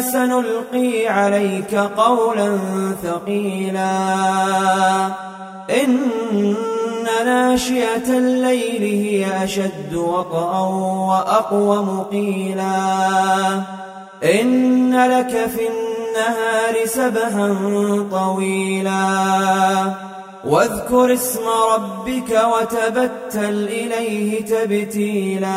سنلقي عليك قولا ثقيلا. إن ناشئة الليل هي أشد وطأا وأقوم قيلا إن لك في النهار سبحا طويلا. واذكر اسم ربك وتبتل إليه تبتيلا.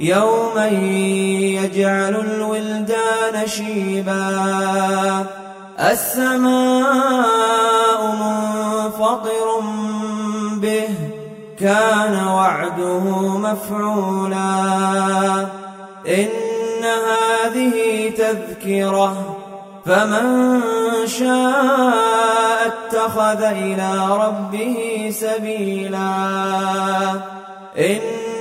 يوما يجعل الولدان شيبا. السماء منفطر به كان وعده مفعولا. إن هذه تذكرة فمن شاء اتخذ إلى ربه سبيلا.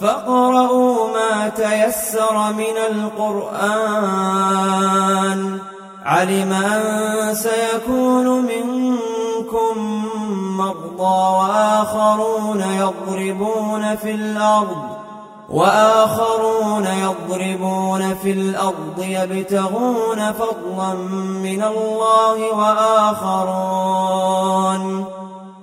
فاقرؤوا ما تيسر من القرآن. علم أن سيكون منكم مرضى وآخرون يضربون في الأرض وآخرون يضربون في الأرض يبتغون فضلا من الله وآخرون.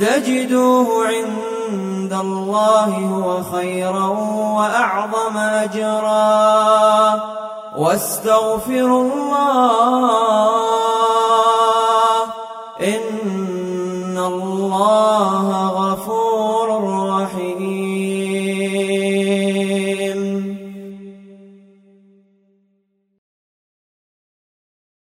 تجدوه عند الله هو خيرا وأعظم أجرا. واستغفروا الله